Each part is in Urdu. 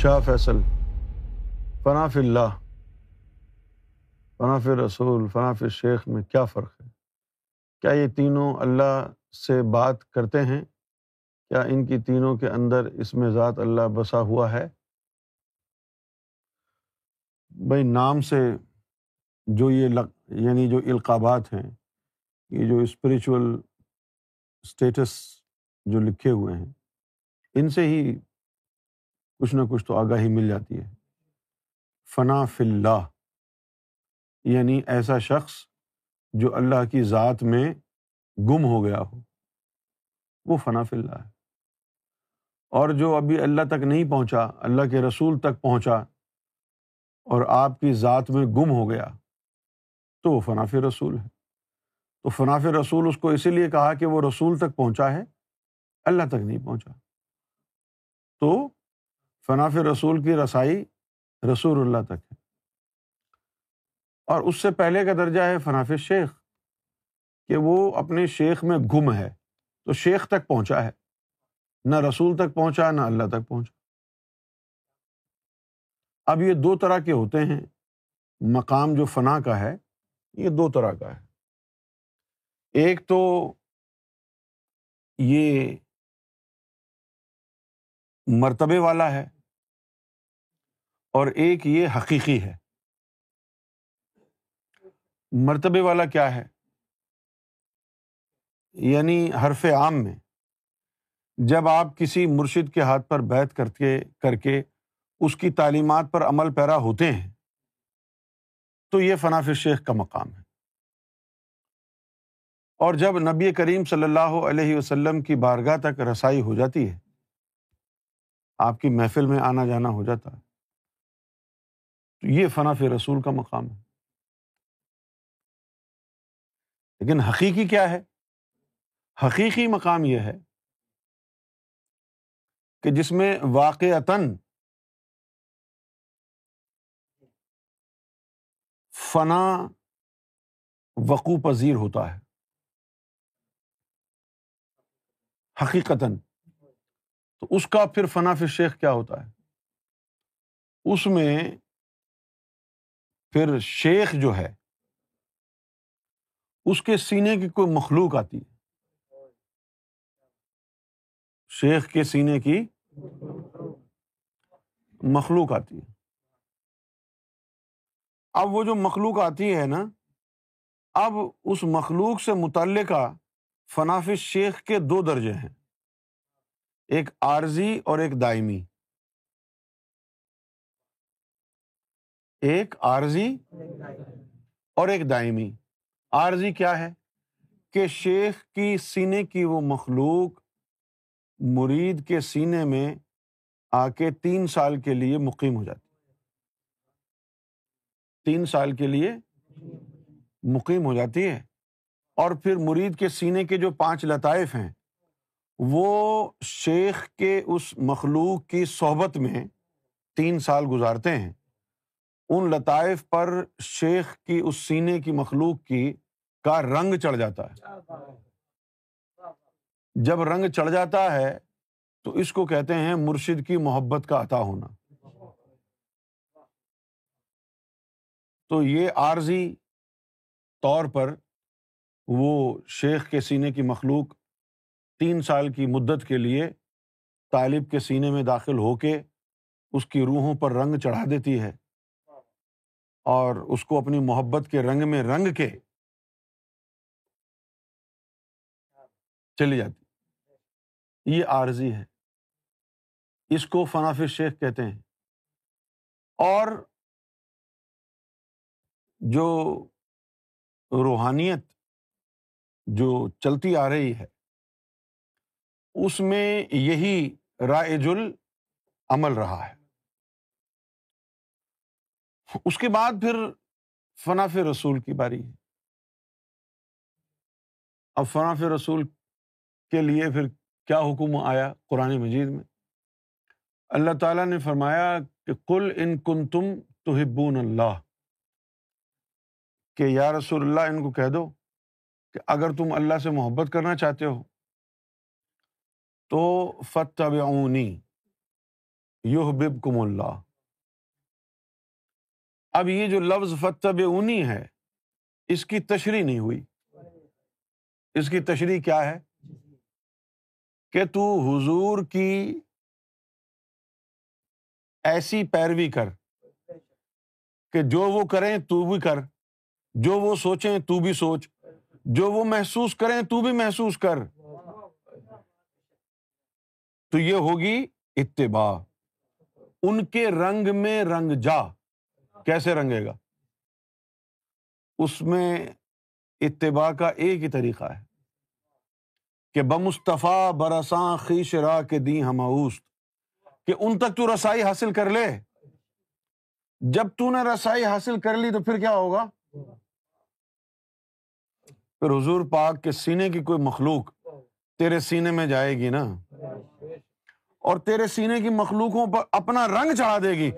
شاہ فیصل فنا اللہ فنا فی رسول فنا فی شیخ میں کیا فرق ہے کیا یہ تینوں اللہ سے بات کرتے ہیں کیا ان کی تینوں کے اندر اس میں ذات اللہ بسا ہوا ہے بھائی نام سے جو یہ لق... یعنی جو القابات ہیں یہ جو اسپریچول اسٹیٹس جو لکھے ہوئے ہیں ان سے ہی کچھ نہ کچھ تو آگاہی مل جاتی ہے فنا اللہ یعنی ایسا شخص جو اللہ کی ذات میں گم ہو گیا ہو وہ فنا اللہ ہے اور جو ابھی اللہ تک نہیں پہنچا اللہ کے رسول تک پہنچا اور آپ کی ذات میں گم ہو گیا تو وہ فناف رسول ہے تو فناف رسول اس کو اسی لیے کہا کہ وہ رسول تک پہنچا ہے اللہ تک نہیں پہنچا تو فناف رسول کی رسائی رسول اللہ تک ہے اور اس سے پہلے کا درجہ ہے فناف شیخ کہ وہ اپنے شیخ میں گم ہے تو شیخ تک پہنچا ہے نہ رسول تک پہنچا نہ اللہ تک پہنچا اب یہ دو طرح کے ہوتے ہیں مقام جو فنا کا ہے یہ دو طرح کا ہے ایک تو یہ مرتبے والا ہے اور ایک یہ حقیقی ہے مرتبے والا کیا ہے یعنی حرف عام میں جب آپ کسی مرشد کے ہاتھ پر بیت کر کے کر کے اس کی تعلیمات پر عمل پیرا ہوتے ہیں تو یہ فناف شیخ کا مقام ہے اور جب نبی کریم صلی اللہ علیہ وسلم کی بارگاہ تک رسائی ہو جاتی ہے آپ کی محفل میں آنا جانا ہو جاتا ہے تو یہ فنا فی رسول کا مقام ہے لیکن حقیقی کیا ہے حقیقی مقام یہ ہے کہ جس میں واقع تن فنا وقوع پذیر ہوتا ہے حقیقتاً تو اس کا پھر فنا فی شیخ کیا ہوتا ہے اس میں پھر شیخ جو ہے اس کے سینے کی کوئی مخلوق آتی ہے شیخ کے سینے کی مخلوق آتی ہے اب وہ جو مخلوق آتی ہے نا اب اس مخلوق سے متعلقہ فنافی شیخ کے دو درجے ہیں ایک عارضی اور ایک دائمی ایک آرضی اور ایک دائمی آرضی کیا ہے کہ شیخ کی سینے کی وہ مخلوق مرید کے سینے میں آ کے تین سال کے لیے مقیم ہو جاتی تین سال کے لیے مقیم ہو جاتی ہے اور پھر مرید کے سینے کے جو پانچ لطائف ہیں وہ شیخ کے اس مخلوق کی صحبت میں تین سال گزارتے ہیں ان لطائف پر شیخ کی اس سینے کی مخلوق کی کا رنگ چڑھ جاتا ہے جب رنگ چڑھ جاتا ہے تو اس کو کہتے ہیں مرشد کی محبت کا عطا ہونا تو یہ عارضی طور پر وہ شیخ کے سینے کی مخلوق تین سال کی مدت کے لیے طالب کے سینے میں داخل ہو کے اس کی روحوں پر رنگ چڑھا دیتی ہے اور اس کو اپنی محبت کے رنگ میں رنگ کے چلی جاتی یہ عارضی ہے اس کو فناف شیخ کہتے ہیں اور جو روحانیت جو چلتی آ رہی ہے اس میں یہی رائے جل عمل رہا ہے اس کے بعد پھر فناف رسول کی باری ہے اب فناف رسول کے لیے پھر کیا حکم آیا قرآن مجید میں اللہ تعالیٰ نے فرمایا کہ کل ان کن تم تو ہبون اللہ کہ یا رسول اللہ ان کو کہہ دو کہ اگر تم اللہ سے محبت کرنا چاہتے ہو تو فتح یو بب کم اللہ اب یہ جو لفظ فتب اونی ہے اس کی تشریح نہیں ہوئی اس کی تشریح کیا ہے کہ تو حضور کی ایسی پیروی کر کہ جو وہ کریں تو بھی کر جو وہ سوچیں تو بھی سوچ جو وہ محسوس کریں تو بھی محسوس کر تو یہ ہوگی اتباع ان کے رنگ میں رنگ جا کیسے رنگے گا اس میں اتباع کا ایک ہی طریقہ ہے کہ بمصطفیٰ برساں خیش را کے کہ ان تک تو رسائی حاصل کر لے جب تو نے رسائی حاصل کر لی تو پھر کیا ہوگا پھر حضور پاک کے سینے کی کوئی مخلوق تیرے سینے میں جائے گی نا اور تیرے سینے کی مخلوقوں پر اپنا رنگ چڑھا دے گی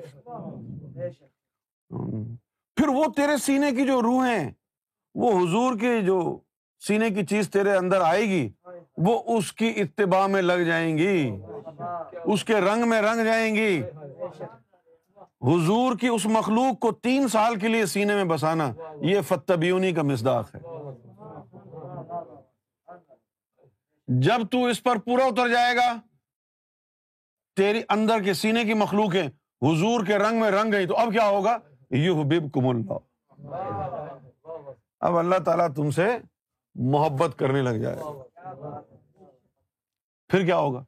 پھر وہ تیرے سینے کی جو روح ہیں وہ حضور کی جو سینے کی چیز تیرے اندر آئے گی وہ اس کی اتباع میں لگ جائیں گی اس کے رنگ میں رنگ جائیں گی حضور کی اس مخلوق کو تین سال کے لیے سینے میں بسانا یہ فتبیونی کا مزداق ہے جب تو اس پر پورا اتر جائے گا تیری اندر کے سینے کی مخلوق ہے حضور کے رنگ میں رنگ گئی تو اب کیا ہوگا کم اللہ اب اللہ تعالیٰ تم سے محبت کرنے لگ جائے پھر کیا ہوگا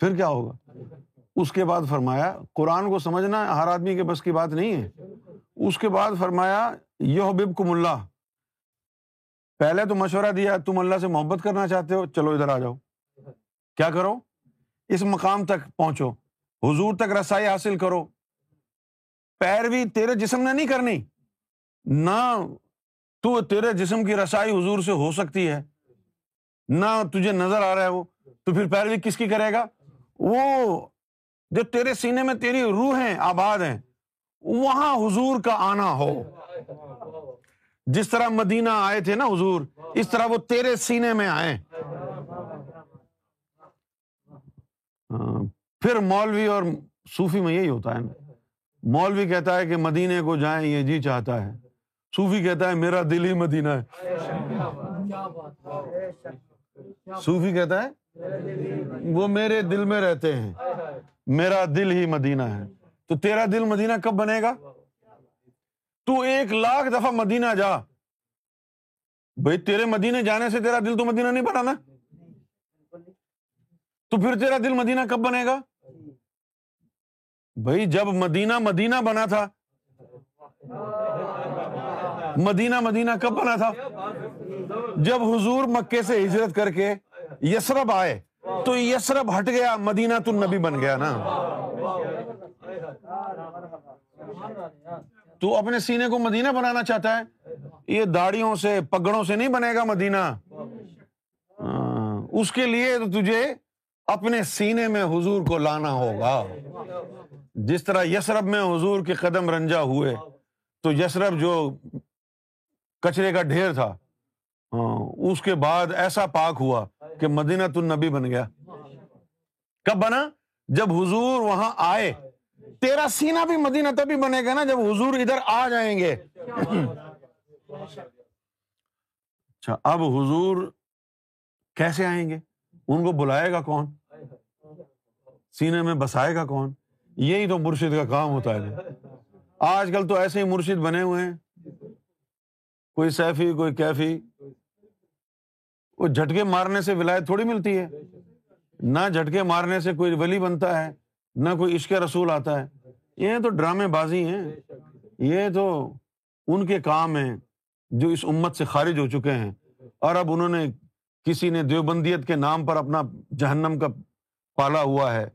پھر کیا ہوگا اس کے بعد فرمایا قرآن کو سمجھنا ہر آدمی کے بس کی بات نہیں ہے اس کے بعد فرمایا یہ اللہ پہلے تو مشورہ دیا تم اللہ سے محبت کرنا چاہتے ہو چلو ادھر آ جاؤ کیا کرو اس مقام تک پہنچو حضور تک رسائی حاصل کرو پیروی تیرے جسم نے نہیں کرنی نہ تو تیرے جسم کی رسائی حضور سے ہو سکتی ہے نہ تجھے نظر آ رہا ہے وہ وہ تو پھر پیروی کس کی کرے گا جو تیرے سینے میں تیری روح ہیں آباد ہیں وہاں حضور کا آنا ہو جس طرح مدینہ آئے تھے نا حضور اس طرح وہ تیرے سینے میں آئے ہاں، پھر مولوی اور صوفی میں یہی ہوتا ہے نا مولوی کہتا ہے کہ مدینے کو جائیں یہ جی چاہتا ہے صوفی کہتا ہے میرا دل ہی مدینہ ہے صوفی کہتا ہے وہ میرے دل میں رہتے ہیں میرا دل ہی مدینہ ہے تو تیرا دل مدینہ کب بنے گا تو ایک لاکھ دفعہ مدینہ جا بھائی تیرے مدینے جانے سے تیرا دل تو مدینہ نہیں بنانا تو پھر تیرا دل مدینہ کب بنے گا بھائی جب مدینہ مدینہ بنا تھا مدینہ مدینہ کب بنا تھا جب حضور مکے سے ہجرت کر کے یسرب آئے تو یسرب ہٹ گیا مدینہ تو نبی بن گیا نا تو اپنے سینے کو مدینہ بنانا چاہتا ہے یہ داڑیوں سے پگڑوں سے نہیں بنے گا مدینہ ہاں، اس کے لیے تجھے اپنے سینے میں حضور کو لانا ہوگا جس طرح یسرب میں حضور کے قدم رنجا ہوئے تو یسرب جو کچرے کا ڈھیر تھا ہاں، اس کے بعد ایسا پاک ہوا کہ مدینہ النبی بن گیا کب بنا جب حضور وہاں آئے تیرا سینا بھی مدینہ تبھی بنے گا نا جب حضور ادھر آ جائیں گے اچھا اب حضور کیسے آئیں گے ان کو بلائے گا کون سینے میں بسائے گا کون یہی تو مرشد کا کام ہوتا ہے جی۔ آج کل تو ایسے ہی مرشد بنے ہوئے ہیں کوئی کوئی سیفی کیفی وہ جھٹکے مارنے سے ولایت تھوڑی ملتی ہے نہ جھٹکے مارنے سے کوئی ولی بنتا ہے نہ کوئی عشق رسول آتا ہے یہ تو ڈرامے بازی ہیں یہ تو ان کے کام ہیں جو اس امت سے خارج ہو چکے ہیں اور اب انہوں نے کسی نے دیوبندیت کے نام پر اپنا جہنم کا پالا ہوا ہے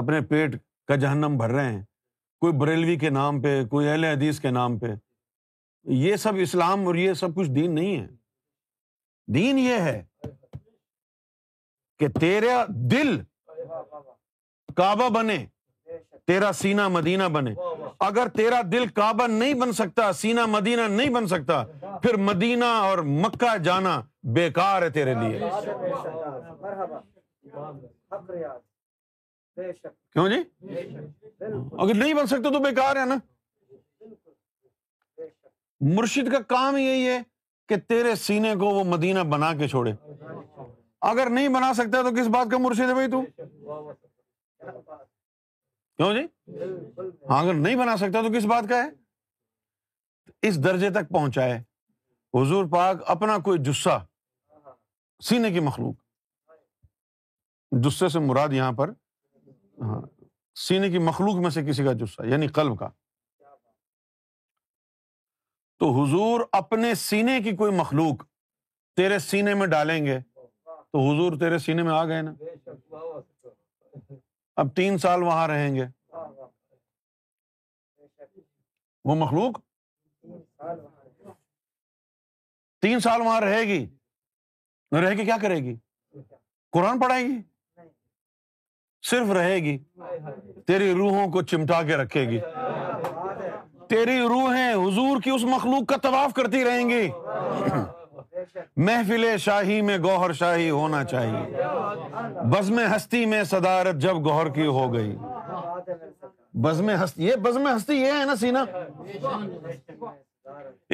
اپنے پیٹ کا جہنم بھر رہے ہیں کوئی بریلوی کے نام پہ کوئی اہل حدیث کے نام پہ یہ سب اسلام اور یہ سب کچھ دین نہیں ہے دین یہ ہے کہ تیرا دل کعبہ بنے تیرا سینہ مدینہ بنے اگر تیرا دل کعبہ نہیں بن سکتا سینہ مدینہ نہیں بن سکتا پھر مدینہ اور مکہ جانا بیکار ہے تیرے لیے کیوں جی اگر نہیں بن سکتے تو بیکار ہے نا مرشد کا کام یہی ہے کہ تیرے سینے کو وہ مدینہ بنا کے چھوڑے اگر نہیں بنا سکتا تو کس بات کا مرشد ہے بھائی تو کیوں جی ہاں، اگر نہیں بنا سکتا تو کس بات کا ہے اس درجے تک پہنچا ہے حضور پاک اپنا کوئی جسا سینے کی مخلوق جسے سے مراد یہاں پر ہاں سینے کی مخلوق میں سے کسی کا جسا یعنی قلب کا تو حضور اپنے سینے کی کوئی مخلوق تیرے سینے میں ڈالیں گے تو حضور تیرے سینے میں آ گئے نا اب تین سال وہاں رہیں گے وہ مخلوق تین سال وہاں رہے گی رہے گی قرآن پڑھائے گی صرف رہے گی تیری روحوں کو چمٹا کے رکھے گی تیری روحیں حضور کی اس مخلوق کا طواف کرتی رہیں گی محفل شاہی میں گوہر شاہی ہونا چاہیے بزم ہستی میں صدارت جب گوہر کی ہو گئی بزم ہستی یہ بزم ہستی یہ ہے نا سینا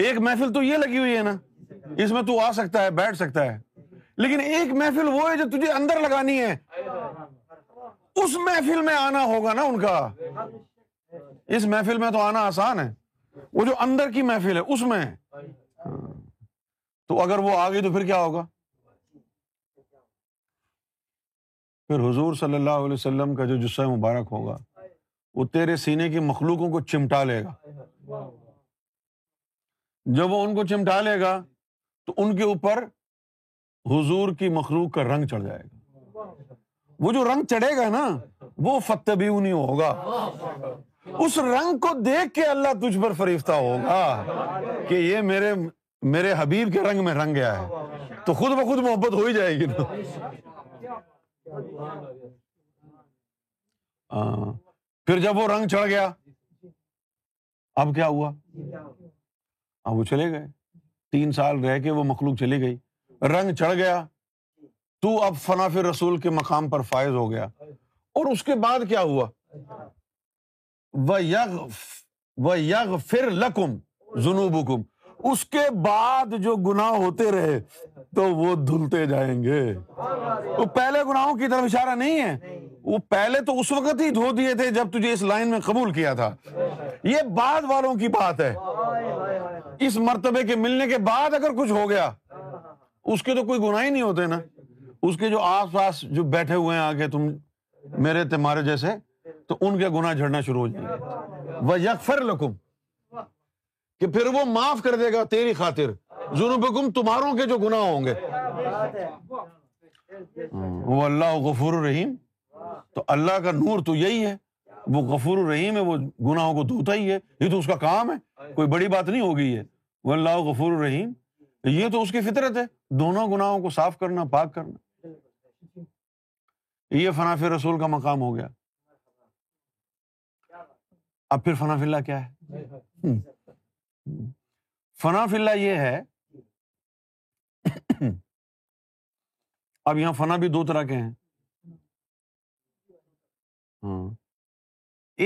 ایک محفل تو یہ لگی ہوئی ہے نا اس میں تو آ سکتا ہے بیٹھ سکتا ہے لیکن ایک محفل وہ ہے جو تجھے اندر لگانی ہے اس محفل میں آنا ہوگا نا ان کا اس محفل میں تو آنا آسان ہے وہ جو اندر کی محفل ہے اس میں تو اگر وہ آ گئی تو پھر کیا ہوگا پھر حضور صلی اللہ علیہ وسلم کا جو جسہ مبارک ہوگا وہ تیرے سینے کی مخلوقوں کو چمٹا لے گا جب وہ ان کو چمٹا لے گا تو ان کے اوپر حضور کی مخلوق کا رنگ چڑھ جائے گا وہ جو رنگ چڑھے گا نا وہ فتح بھی انہیں ہوگا اس رنگ کو دیکھ کے اللہ تجھ پر فریفتہ ہوگا کہ یہ میرے میرے حبیب کے رنگ میں رنگ گیا ہے تو خود بخود محبت ہو ہی جائے گی پھر جب وہ رنگ چڑھ گیا اب کیا ہوا اب وہ چلے گئے تین سال رہ کے وہ مخلوق چلی گئی رنگ چڑھ گیا تو اب فنا رسول کے مقام پر فائز ہو گیا اور اس کے بعد کیا ہوا یگ لکم جنوب حکم اس کے بعد جو گناہ ہوتے رہے تو وہ دھلتے جائیں گے تو پہلے گناہوں کی طرف اشارہ نہیں ہے وہ پہلے تو اس وقت ہی دھو دیے تھے جب تجھے اس لائن میں قبول کیا تھا یہ بعد والوں کی بات ہے اس مرتبے کے ملنے کے بعد اگر کچھ ہو گیا اس کے تو کوئی گناہ ہی نہیں ہوتے نا اس کے جو آس پاس جو بیٹھے ہوئے ہیں آگے تم میرے تمہارے جیسے تو ان کے گناہ جھڑنا شروع ہو جائیں گے وہ یکفر لکم کہ پھر وہ معاف کر دے گا تیری خاطر ضرور تمہاروں کے جو گناہ ہوں گے وہ اللہ غفور الرحیم تو اللہ کا نور تو یہی ہے وہ غفور الرحیم ہے وہ گناہوں کو دھوتا ہی ہے یہ تو اس کا کام ہے کوئی بڑی بات نہیں ہوگی یہ وہ اللہ غفور الرحیم یہ تو اس کی فطرت ہے دونوں گناہوں کو صاف کرنا پاک کرنا یہ فناف رسول کا مقام ہو گیا اب پھر فناف اللہ کیا ہے فنا فی اللہ یہ ہے اب یہاں فنا بھی دو طرح کے ہیں ہاں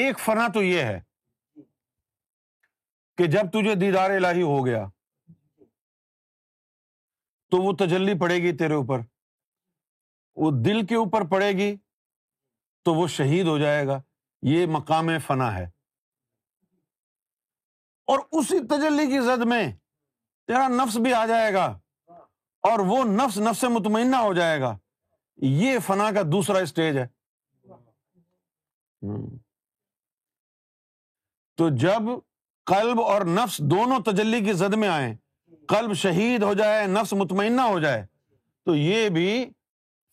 ایک فنا تو یہ ہے کہ جب تجھے دیدار الہی ہو گیا تو وہ تجلی پڑے گی تیرے اوپر وہ دل کے اوپر پڑے گی تو وہ شہید ہو جائے گا یہ مقام فنا ہے اور اسی تجلی کی زد میں تیرا نفس بھی آ جائے گا اور وہ نفس نفس مطمئنہ ہو جائے گا یہ فنا کا دوسرا اسٹیج ہے تو جب قلب اور نفس دونوں تجلی کی زد میں آئے قلب شہید ہو جائے نفس مطمئنہ ہو جائے تو یہ بھی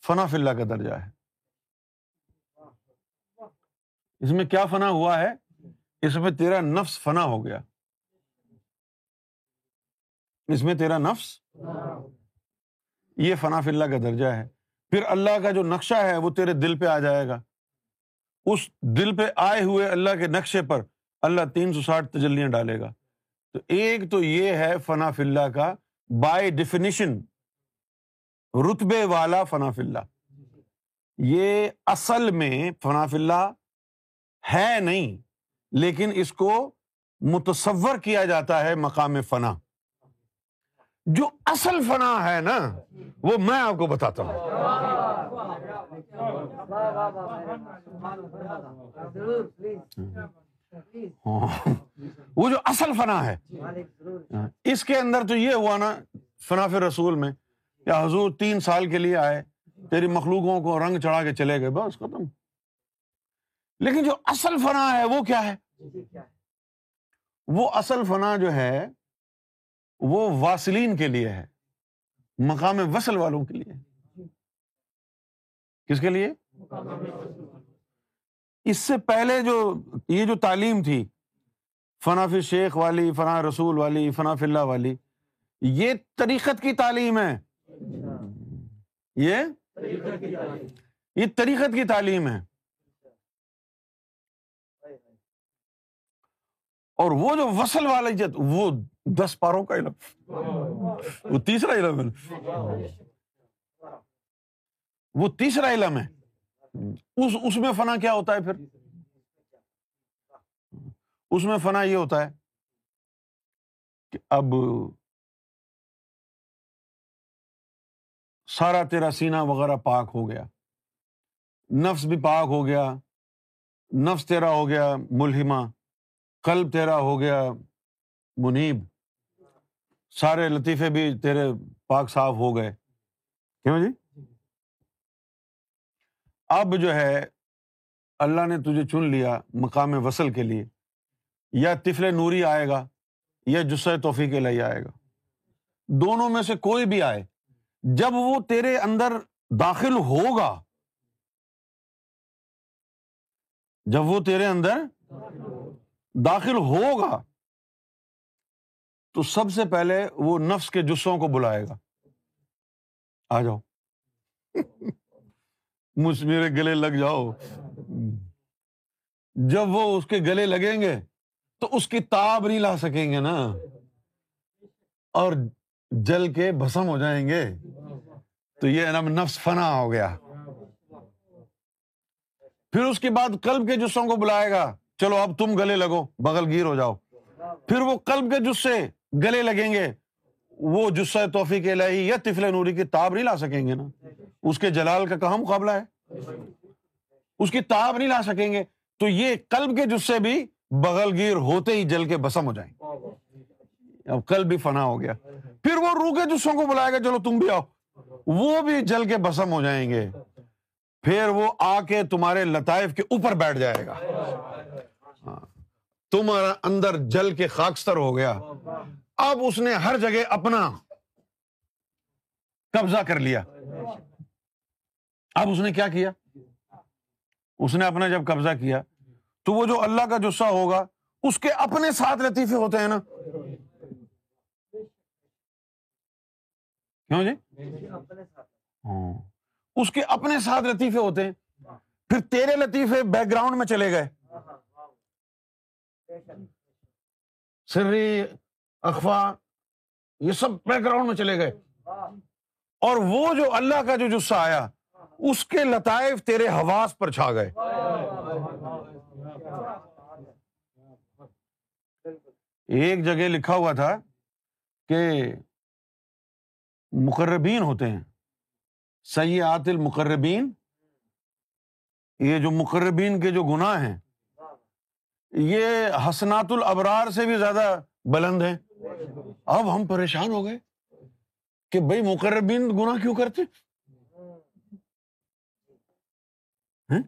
فنا فلّہ کا درجہ ہے اس میں کیا فنا ہوا ہے اس میں تیرا نفس فنا ہو گیا اس میں تیرا نفس یہ فنا اللہ کا درجہ ہے پھر اللہ کا جو نقشہ ہے وہ تیرے دل پہ آ جائے گا اس دل پہ آئے ہوئے اللہ کے نقشے پر اللہ تین سو ساٹھ تجلیاں ڈالے گا تو ایک تو یہ ہے فنا اللہ کا بائی ڈیفینیشن رتبے والا فنا اللہ یہ اصل میں فنا اللہ ہے نہیں لیکن اس کو متصور کیا جاتا ہے مقام فنا جو اصل فنا ہے نا وہ میں آپ کو بتاتا ہوں وہ جو اصل فنا ہے اس کے اندر تو یہ ہوا نا فنا رسول میں یا حضور تین سال کے لیے آئے تیری مخلوقوں کو رنگ چڑھا کے چلے گئے بس ختم لیکن جو اصل فنا ہے وہ کیا ہے وہ اصل فنا جو ہے وہ واسلین کے لیے ہے مقام وصل والوں کے لیے کس کے لیے اس سے پہلے جو یہ جو تعلیم تھی فنا فی شیخ والی فنا رسول والی فنا اللہ والی یہ تریقت کی تعلیم ہے یہ تریقت کی تعلیم ہے اور وہ جو وصل والی جت وہ دس پاروں کا علم وہ تیسرا علم ہے وہ تیسرا علم ہے اس میں فنا کیا ہوتا ہے پھر اس میں فنا یہ ہوتا ہے کہ اب سارا تیرا سینا وغیرہ پاک ہو گیا نفس بھی پاک ہو گیا نفس تیرا ہو گیا ملحمہ قلب تیرا ہو گیا منیب سارے لطیفے بھی تیرے پاک صاف ہو گئے کیوں جی اب جو ہے اللہ نے تجھے چن لیا مقام وصل کے لیے یا طفل نوری آئے گا یا جسے توفیق لئی آئے گا دونوں میں سے کوئی بھی آئے جب وہ تیرے اندر داخل ہوگا جب وہ تیرے اندر داخل ہوگا تو سب سے پہلے وہ نفس کے جسوں کو بلائے گا آ جاؤ مجھ میرے گلے لگ جاؤ جب وہ اس کے گلے لگیں گے تو اس کی تاب نہیں لا سکیں گے نا اور جل کے بھسم ہو جائیں گے تو یہ نام نفس فنا ہو گیا پھر اس کے بعد کلب کے جسوں کو بلائے گا چلو اب تم گلے لگو بغل گیر ہو جاؤ پھر وہ کلب کے جسے گلے لگیں گے وہ توفیق یا طفل نوری کی تاب نہیں لا سکیں گے نا اس کے جلال کا کہاں مقابلہ ہے اس کی تاب نہیں لا سکیں گے تو یہ کلب کے جسے بھی بغل گیر ہوتے ہی جل کے بسم ہو جائیں گے قلب بھی فنا ہو گیا پھر وہ روکے کے جسوں کو بلائے گا چلو تم بھی آؤ وہ بھی جل کے بسم ہو جائیں گے پھر وہ آ کے تمہارے لطائف کے اوپر بیٹھ جائے گا ہاں۔ تمہارا اندر جل کے خاکستر ہو گیا اب اس نے ہر جگہ اپنا قبضہ کر لیا اب اس نے کیا کیا اس نے اپنا جب قبضہ کیا تو وہ جو اللہ کا جسا ہوگا اس کے اپنے ساتھ لطیفے ہوتے ہیں نا کیوں جی ہاں۔ اس کے اپنے ساتھ لطیفے ہوتے ہیں پھر تیرے لطیفے بیک گراؤنڈ میں چلے گئے سری اخوا یہ سب بیک گراؤنڈ میں چلے گئے اور وہ جو اللہ کا جو جسہ آیا اس کے لطائف تیرے حواس پر چھا گئے ایک جگہ لکھا ہوا تھا کہ مقربین ہوتے ہیں سید المقربین یہ جو مقربین کے جو گناہ ہیں یہ حسنات البرار سے بھی زیادہ بلند ہیں اب ہم پریشان ہو گئے کہ بھائی مقربین گنا کیوں کرتے ہاں؟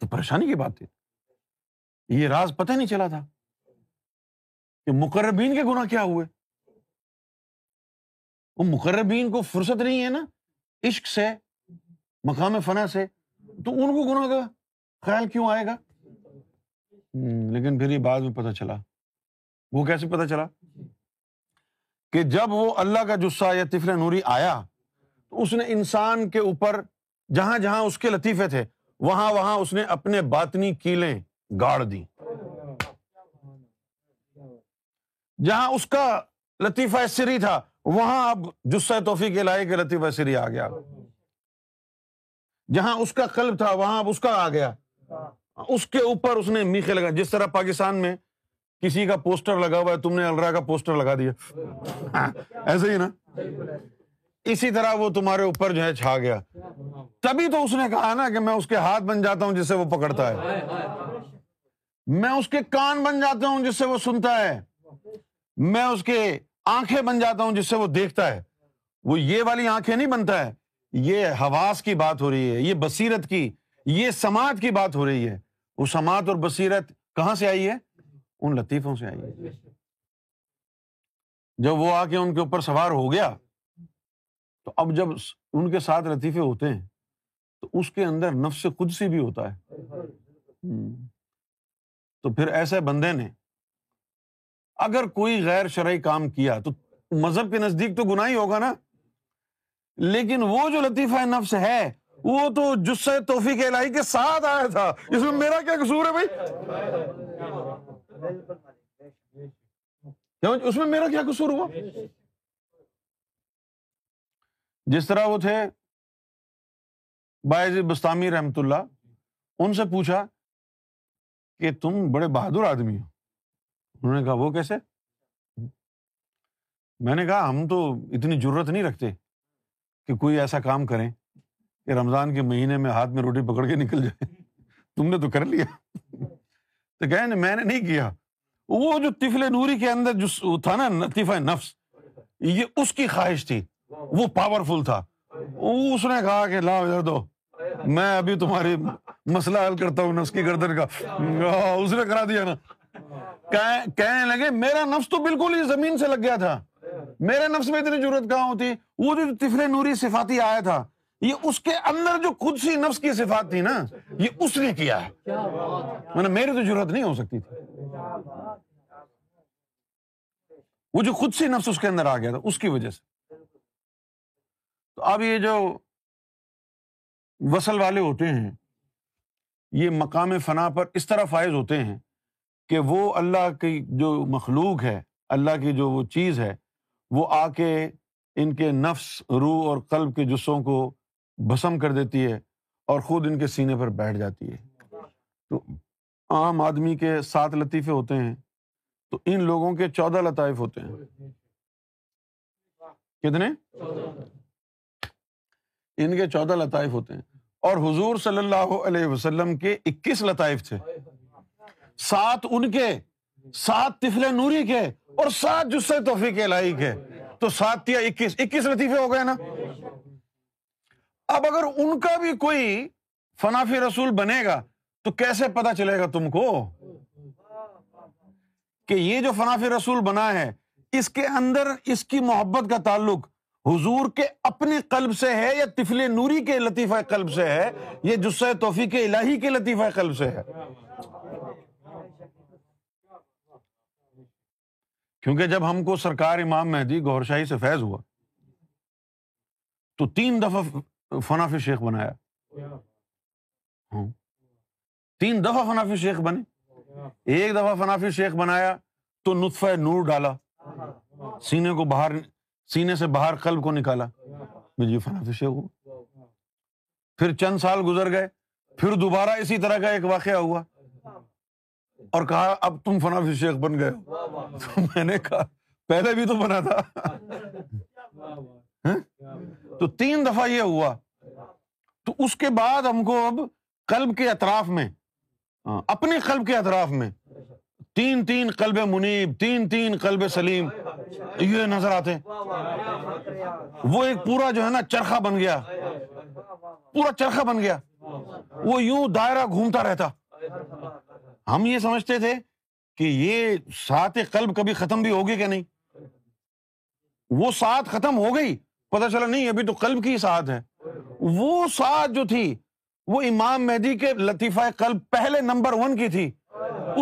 تو پریشانی کی بات ہے یہ راز پتہ نہیں چلا تھا کہ مقربین کے گنا کیا ہوئے وہ مقربین کو فرصت نہیں ہے نا عشق سے مقام فنا سے تو ان کو گنا کا خیال کیوں آئے گا لیکن پھر یہ بعد میں پتا چلا وہ کیسے پتا چلا جی۔ کہ جب وہ اللہ کا جسا یا نوری آیا اس نے انسان کے اوپر جہاں جہاں اس کے لطیفے تھے وہاں وہاں اس نے اپنے کیلیں گاڑ دی جہاں اس کا لطیفہ سری تھا وہاں اب جسہ توفیق کے لائے کے لطیفہ سری آ گیا جہاں اس کا قلب تھا وہاں اب اس کا آ گیا اس کے اوپر اس نے میخے لگا جس طرح پاکستان میں کسی کا پوسٹر لگا ہوا ہے تم نے الرا کا پوسٹر لگا دیا ہاں، ایسے ہی نا اسی طرح وہ تمہارے اوپر جو ہے چھا گیا تبھی تو اس نے کہا نا کہ میں اس کے ہاتھ بن جاتا ہوں جس سے وہ پکڑتا ہے میں اس کے کان بن جاتا ہوں جس سے وہ سنتا ہے میں اس کے آنکھیں بن جاتا ہوں جس سے وہ دیکھتا ہے وہ یہ والی آنکھیں نہیں بنتا ہے یہ حواس کی بات ہو رہی ہے یہ بصیرت کی یہ سماج کی بات ہو رہی ہے وہ سماعت اور بصیرت کہاں سے آئی ہے ان لطیفوں سے آئی ہے جب وہ آ کے ان کے اوپر سوار ہو گیا تو اب جب ان کے ساتھ لطیفے ہوتے ہیں تو اس کے اندر نفس خود سے بھی ہوتا ہے تو پھر ایسے بندے نے اگر کوئی غیر شرعی کام کیا تو مذہب کے نزدیک تو گناہ ہی ہوگا نا لیکن وہ جو لطیفہ نفس ہے وہ تو جسے توفیق الہی کے ساتھ آیا تھا اس میں میرا کیا قصور ہے بھائی اس میں میرا کیا قصور ہوا جس طرح وہ تھے باعض بستانی رحمت اللہ ان سے پوچھا کہ تم بڑے بہادر آدمی ہو انہوں نے کہا وہ کیسے میں نے کہا ہم تو اتنی ضرورت نہیں رکھتے کہ کوئی ایسا کام کریں کہ رمضان کے مہینے میں ہاتھ میں روٹی پکڑ کے نکل جائے تم نے تو کر لیا تو کہ میں نے نہیں کیا وہ جو تفل نوری کے اندر جو تھا نا لطیفہ نفس یہ اس کی خواہش تھی وہ پاورفل تھا اس نے کہا کہ لاؤ دو میں ابھی تمہاری مسئلہ حل کرتا ہوں نفس کی گردن کا اس نے کرا دیا نا کہنے لگے میرا نفس تو بالکل ہی زمین سے لگ گیا تھا میرے نفس میں اتنی ضرورت کہاں ہوتی وہ جو طفل نوری صفاتی آیا تھا یہ اس کے اندر جو خود نفس کی صفات تھی نا یہ اس نے کیا ہے مطلب میری تو ضرورت نہیں ہو سکتی تھی وہ جو خود سے تو اب یہ جو وصل والے ہوتے ہیں یہ مقام فنا پر اس طرح فائز ہوتے ہیں کہ وہ اللہ کی جو مخلوق ہے اللہ کی جو وہ چیز ہے وہ آ کے ان کے نفس روح اور قلب کے جسوں کو بھسم کر دیتی ہے اور خود ان کے سینے پر بیٹھ جاتی ہے تو عام آدمی کے سات لطیفے ہوتے ہیں تو ان لوگوں کے چودہ لطائف ہوتے ہیں کتنے ان کے چودہ لطائف ہوتے ہیں اور حضور صلی اللہ علیہ وسلم کے اکیس لطائف تھے سات ان کے سات تفل نوری کے اور سات جسے توفیق الہی کے تو سات یا اکیس اکیس لطیفے ہو گئے نا اب اگر ان کا بھی کوئی فنافی رسول بنے گا تو کیسے پتا چلے گا تم کو کہ یہ جو فنافی رسول بنا ہے اس کے اندر اس کی محبت کا تعلق حضور کے اپنے قلب سے ہے یا طفل نوری کے لطیفہ قلب سے ہے یا جسے توفیق الہی کے لطیفہ قلب سے ہے کیونکہ جب ہم کو سرکار امام مہدی گور شاہی سے فیض ہوا تو تین دفعہ فناف شیخ بنایا ہاں۔ تین دفعہ فناف شیخ بنے ایک دفعہ فناف شیخ بنایا تو نطف نور ڈالا سینے کو باہر سینے سے باہر قلب کو نکالا مجھے فناف شیخ پھر چند سال گزر گئے پھر دوبارہ اسی طرح کا ایک واقعہ ہوا اور کہا اب تم فناف شیخ بن گئے تو میں نے کہا پہلے بھی تو بنا تھا ہاں۔ تو تین دفعہ یہ ہوا تو اس کے بعد ہم کو اب قلب کے اطراف میں ہاں، اپنے قلب کے اطراف میں تین تین قلب منیب تین تین قلب سلیم یہ نظر آتے وہ ایک پورا جو ہے نا چرخا بن گیا پورا چرخا بن گیا وہ یوں دائرہ گھومتا رہتا ہم یہ سمجھتے تھے کہ یہ ساتھ قلب کبھی ختم بھی ہوگی کہ نہیں وہ ساتھ ختم ہو گئی پتہ چلا نہیں ابھی تو قلب کی ساتھ ہے وہ ساتھ جو تھی وہ امام مہدی کے لطیفہ قلب پہلے نمبر ون کی تھی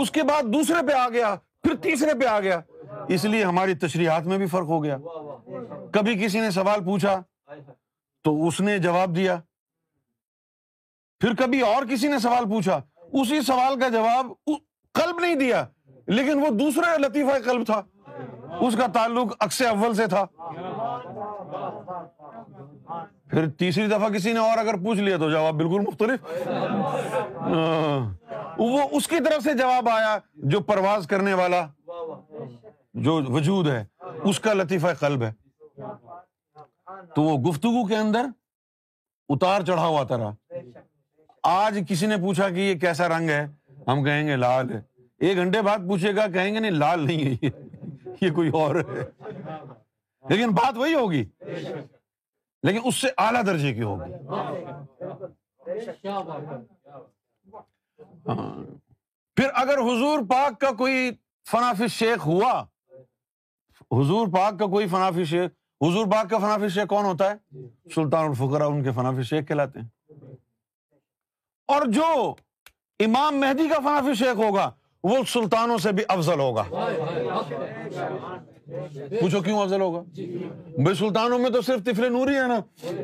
اس کے بعد دوسرے پہ آ گیا پھر تیسرے پہ آ گیا اس لیے ہماری تشریحات میں بھی فرق ہو گیا کبھی کسی نے سوال پوچھا تو اس نے جواب دیا پھر کبھی اور کسی نے سوال پوچھا اسی سوال کا جواب قلب نہیں دیا لیکن وہ دوسرا لطیفہ قلب تھا اس کا تعلق اکثر اول سے تھا پھر تیسری دفعہ کسی نے اور اگر پوچھ لیا تو جواب بالکل مختلف وہ اس کی طرف سے جواب آیا جو پرواز کرنے والا جو وجود ہے اس کا لطیفہ قلب ہے تو وہ گفتگو کے اندر اتار چڑھا ہوا تا آج کسی نے پوچھا کہ یہ کیسا رنگ ہے ہم کہیں گے لال ہے ایک گھنٹے بعد پوچھے گا کہیں گے نہیں لال نہیں ہے یہ کوئی اور ہے لیکن بات وہی ہوگی لیکن اس سے اعلیٰ درجے کی ہوگی ہاں۔ پھر اگر حضور پاک کا کوئی فنافی شیخ ہوا حضور پاک کا کوئی فنافی شیخ حضور پاک کا فنافی شیخ کون ہوتا ہے سلطان الفقرا ان کے فنافی شیخ کہلاتے ہیں اور جو امام مہدی کا فنافی شیخ ہوگا وہ سلطانوں سے بھی افضل ہوگا پوچھو کیوں افضل ہوگا بے سلطانوں میں تو صرف تفل نوری ہے نا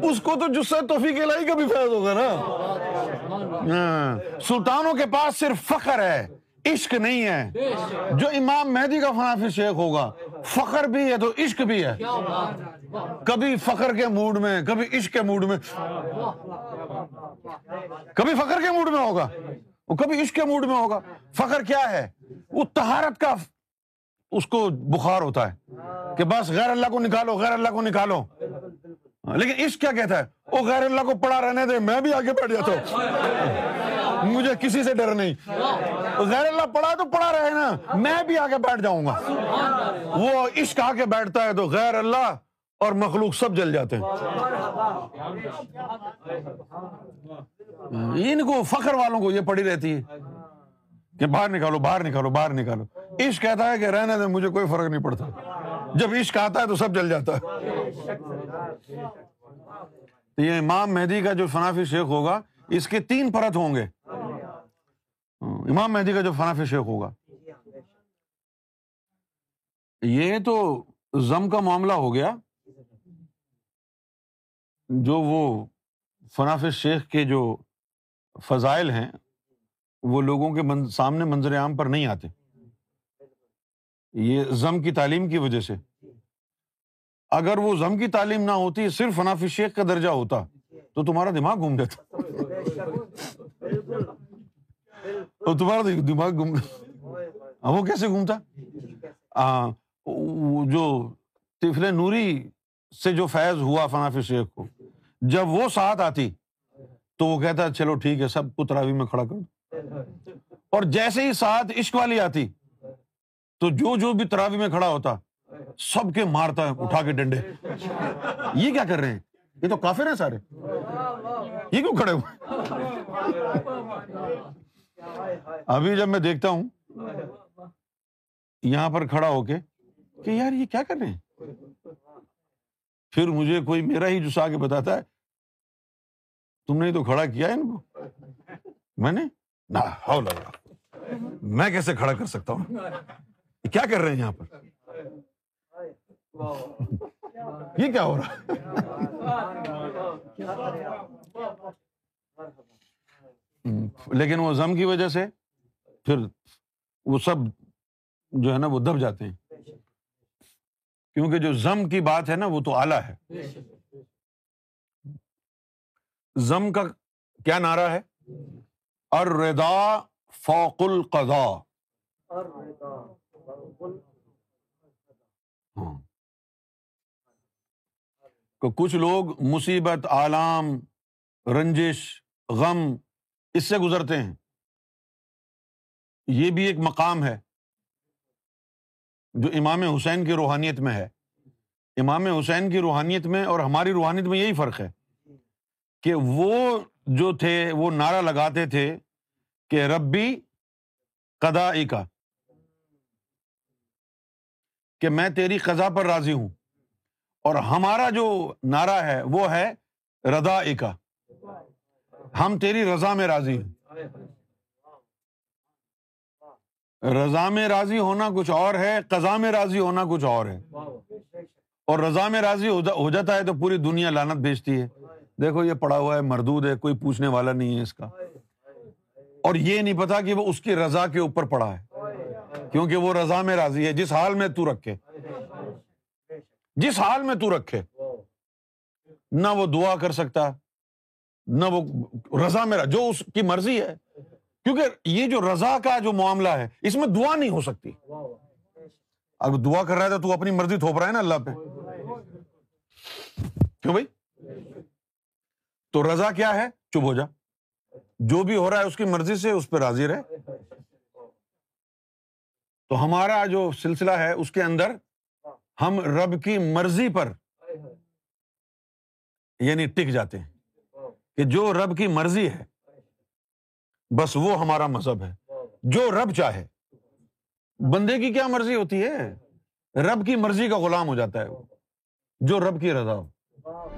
اس کو تو جسہ توفیق الہی کا بھی فیض ہوگا نا ہاں۔ سلطانوں کے پاس صرف فخر ہے عشق نہیں ہے جو امام مہدی کا فنافی شیخ ہوگا فخر بھی ہے تو عشق بھی ہے کبھی فخر کے موڈ میں کبھی عشق کے موڈ میں کبھی فخر کے موڈ میں ہوگا کبھی عشق کے موڈ میں ہوگا فخر کیا ہے وہ تہارت کا اس کو بخار ہوتا ہے کہ بس غیر اللہ کو نکالو غیر اللہ کو نکالو لیکن عشق کیا کہتا ہے وہ غیر اللہ کو پڑا رہنے دے میں بھی آگے بیٹھ جاتا ہوں مجھے کسی سے ڈر نہیں غیر اللہ پڑھا تو پڑھا رہے نا میں بھی آگے بیٹھ جاؤں گا وہ عشق آ کے بیٹھتا ہے تو غیر اللہ اور مخلوق سب جل جاتے ہیں ان کو فخر والوں کو یہ پڑی رہتی ہے کہ باہر نکالو باہر نکالو باہر نکالو عشق کہتا ہے کہ رہنے دیں مجھے کوئی فرق نہیں پڑتا جب عشق آتا ہے تو سب جل جاتا ہے یہ امام مہدی کا جو فنافی شیخ ہوگا اس کے تین پرت ہوں گے امام مہدی کا جو فنافی شیخ ہوگا یہ تو زم کا معاملہ ہو گیا جو وہ فناف شیخ کے جو فضائل ہیں وہ لوگوں کے سامنے منظر عام پر نہیں آتے یہ زم کی تعلیم کی وجہ سے اگر وہ زم کی تعلیم نہ ہوتی صرف فنافی شیخ کا درجہ ہوتا تو تمہارا دماغ گھوم جاتا تو تمہارا دماغ گھوم ہاں، وہ کیسے گھومتا ہاں جو نوری سے جو فیض ہوا فنافی شیخ کو جب وہ ساتھ آتی تو وہ کہتا چلو ٹھیک ہے سب کتراوی میں کھڑا کر اور جیسے ہی ساتھ عشق والی آتی تو جو جو بھی تراوی میں کھڑا ہوتا سب کے مارتا ہے اٹھا کے ڈنڈے یہ کیا کر رہے ہیں یہ تو کافر ہیں سارے یہ کیوں کھڑے ہوئے ابھی جب میں دیکھتا ہوں یہاں پر کھڑا ہو کے کہ یار یہ کیا کر رہے ہیں پھر مجھے کوئی میرا ہی جسا کے بتاتا ہے تم نے تو کھڑا کیا ان کو میں نے میں کیسے کھڑا کر سکتا ہوں کیا کر رہے ہیں یہاں پر یہ کیا ہو رہا لیکن وہ زم کی وجہ سے پھر وہ سب جو ہے نا وہ دب جاتے ہیں کیونکہ جو زم کی بات ہے نا وہ تو اعلیٰ ہے زم کا کیا نعرہ ہے اردا فوق القضا ہاں کچھ لوگ مصیبت آلام رنجش غم اس سے گزرتے ہیں یہ بھی ایک مقام ہے جو امام حسین کی روحانیت میں ہے امام حسین کی روحانیت میں اور ہماری روحانیت میں یہی فرق ہے کہ وہ جو تھے وہ نعرہ لگاتے تھے کہ ربی قدا کا کہ میں تیری قضا پر راضی ہوں اور ہمارا جو نعرہ ہے وہ ہے رضا ایک ہم تیری رضا میں راضی ہوں رضا میں راضی ہونا کچھ اور ہے قضا میں راضی ہونا کچھ اور ہے اور رضا میں راضی ہو جاتا ہے تو پوری دنیا لانت بھیجتی ہے دیکھو یہ پڑا ہوا ہے مردود ہے کوئی پوچھنے والا نہیں ہے اس کا اور یہ نہیں پتا کہ وہ اس کی رضا کے اوپر پڑا ہے کیونکہ وہ رضا میں راضی ہے جس حال میں تو رکھے جس حال میں تو رکھے نہ وہ دعا کر سکتا نہ وہ رضا میں جو اس کی مرضی ہے کیونکہ یہ جو جو رضا کا معاملہ ہے اس میں دعا نہیں ہو سکتی اگر دعا کر رہا ہے تو اپنی مرضی تھوپ رہا ہے نا اللہ پہ کیوں بھائی تو رضا کیا ہے چپ ہو جا جو بھی ہو رہا ہے اس کی مرضی سے اس پہ راضی رہے تو ہمارا جو سلسلہ ہے اس کے اندر ہاں۔ ہم رب کی مرضی پر یعنی ٹک جاتے ہیں ہاں۔ کہ جو رب کی مرضی ہے بس وہ ہمارا مذہب ہے ہاں۔ جو رب چاہے بندے کی کیا مرضی ہوتی ہے رب کی مرضی کا غلام ہو جاتا ہے جو رب کی رضا ہو